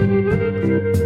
Müzik